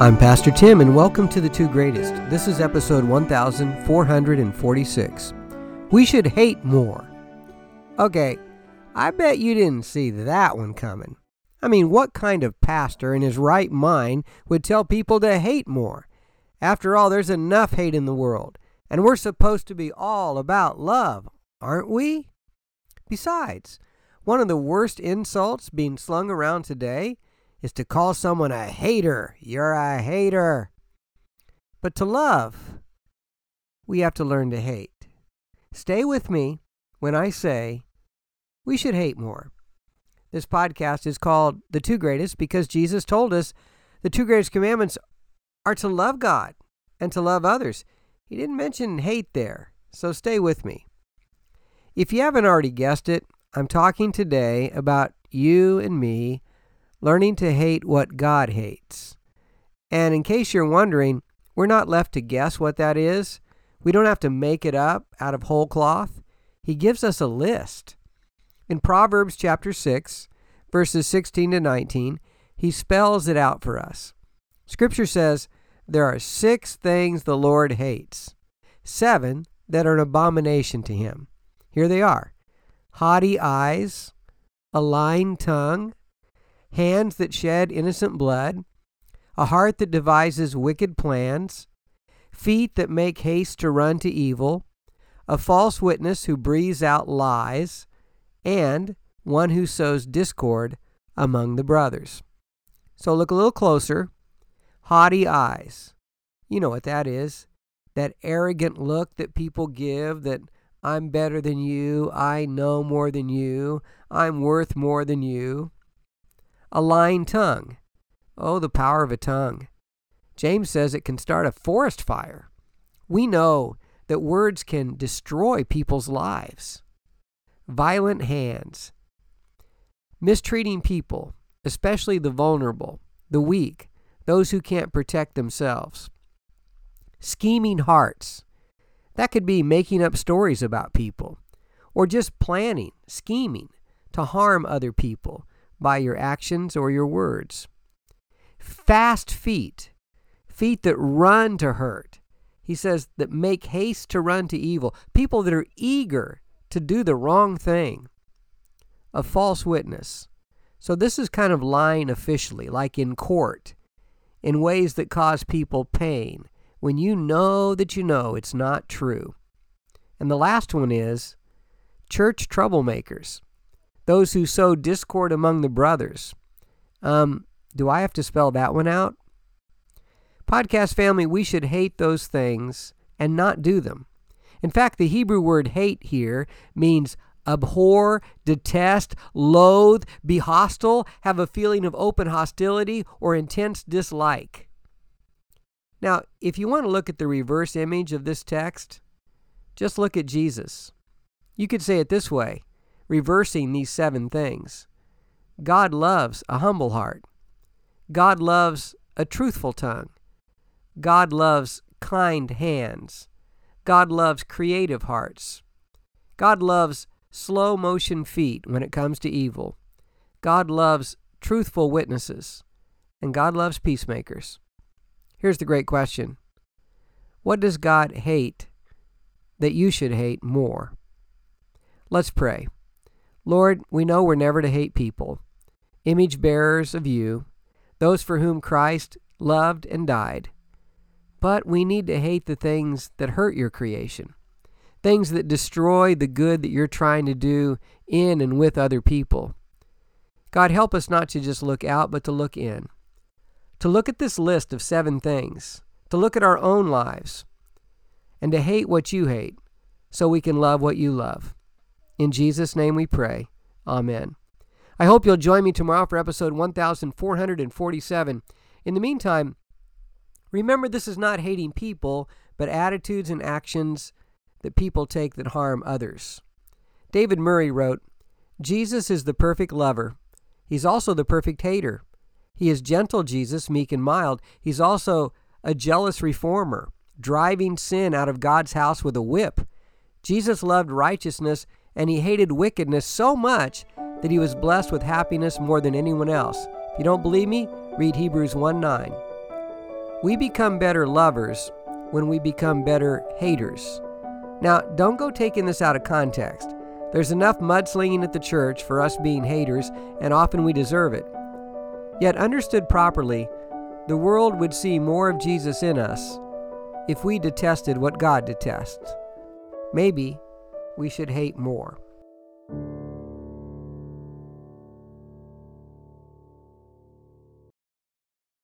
I'm Pastor Tim, and welcome to The Two Greatest. This is episode 1446. We should hate more. Okay, I bet you didn't see that one coming. I mean, what kind of pastor in his right mind would tell people to hate more? After all, there's enough hate in the world, and we're supposed to be all about love, aren't we? Besides, one of the worst insults being slung around today is to call someone a hater. You're a hater. But to love, we have to learn to hate. Stay with me when I say we should hate more. This podcast is called The Two Greatest because Jesus told us the two greatest commandments are to love God and to love others. He didn't mention hate there, so stay with me. If you haven't already guessed it, I'm talking today about you and me learning to hate what God hates. And in case you're wondering, we're not left to guess what that is. We don't have to make it up out of whole cloth. He gives us a list. In Proverbs chapter 6, verses 16 to 19, he spells it out for us. Scripture says, There are six things the Lord hates, seven that are an abomination to him. Here they are haughty eyes, a lying tongue, hands that shed innocent blood, a heart that devises wicked plans, feet that make haste to run to evil, a false witness who breathes out lies, and one who sows discord among the brothers. So look a little closer. Haughty eyes. You know what that is. That arrogant look that people give that I'm better than you, I know more than you, I'm worth more than you a lying tongue. Oh, the power of a tongue. James says it can start a forest fire. We know that words can destroy people's lives. Violent hands. Mistreating people, especially the vulnerable, the weak, those who can't protect themselves. Scheming hearts. That could be making up stories about people, or just planning, scheming to harm other people by your actions or your words. Fast feet, feet that run to hurt. He says that make haste to run to evil, people that are eager to do the wrong thing. A false witness. So this is kind of lying officially, like in court, in ways that cause people pain when you know that you know it's not true. And the last one is church troublemakers those who sow discord among the brothers. Um, do I have to spell that one out? Podcast family, we should hate those things and not do them. In fact, the Hebrew word hate here means abhor, detest, loathe, be hostile, have a feeling of open hostility or intense dislike. Now, if you want to look at the reverse image of this text, just look at Jesus. You could say it this way reversing these seven things. God loves a humble heart. God loves a truthful tongue. God loves kind hands. God loves creative hearts. God loves slow motion feet when it comes to evil. God loves truthful witnesses. And God loves peacemakers. Here's the great question What does God hate that you should hate more? Let's pray. Lord, we know we're never to hate people, image bearers of you, those for whom Christ loved and died. But we need to hate the things that hurt your creation, things that destroy the good that you're trying to do in and with other people. God, help us not to just look out, but to look in. To look at this list of seven things, to look at our own lives, and to hate what you hate so we can love what you love. In Jesus' name we pray. Amen. I hope you'll join me tomorrow for episode 1447. In the meantime, remember this is not hating people, but attitudes and actions that people take that harm others. David Murray wrote Jesus is the perfect lover. He's also the perfect hater. He is gentle, Jesus, meek and mild. He's also a jealous reformer, driving sin out of God's house with a whip. Jesus loved righteousness and he hated wickedness so much that he was blessed with happiness more than anyone else. If you don't believe me, read Hebrews 1 9. We become better lovers when we become better haters. Now, don't go taking this out of context. There's enough mudslinging at the church for us being haters, and often we deserve it. Yet, understood properly, the world would see more of Jesus in us if we detested what God detests. Maybe we should hate more.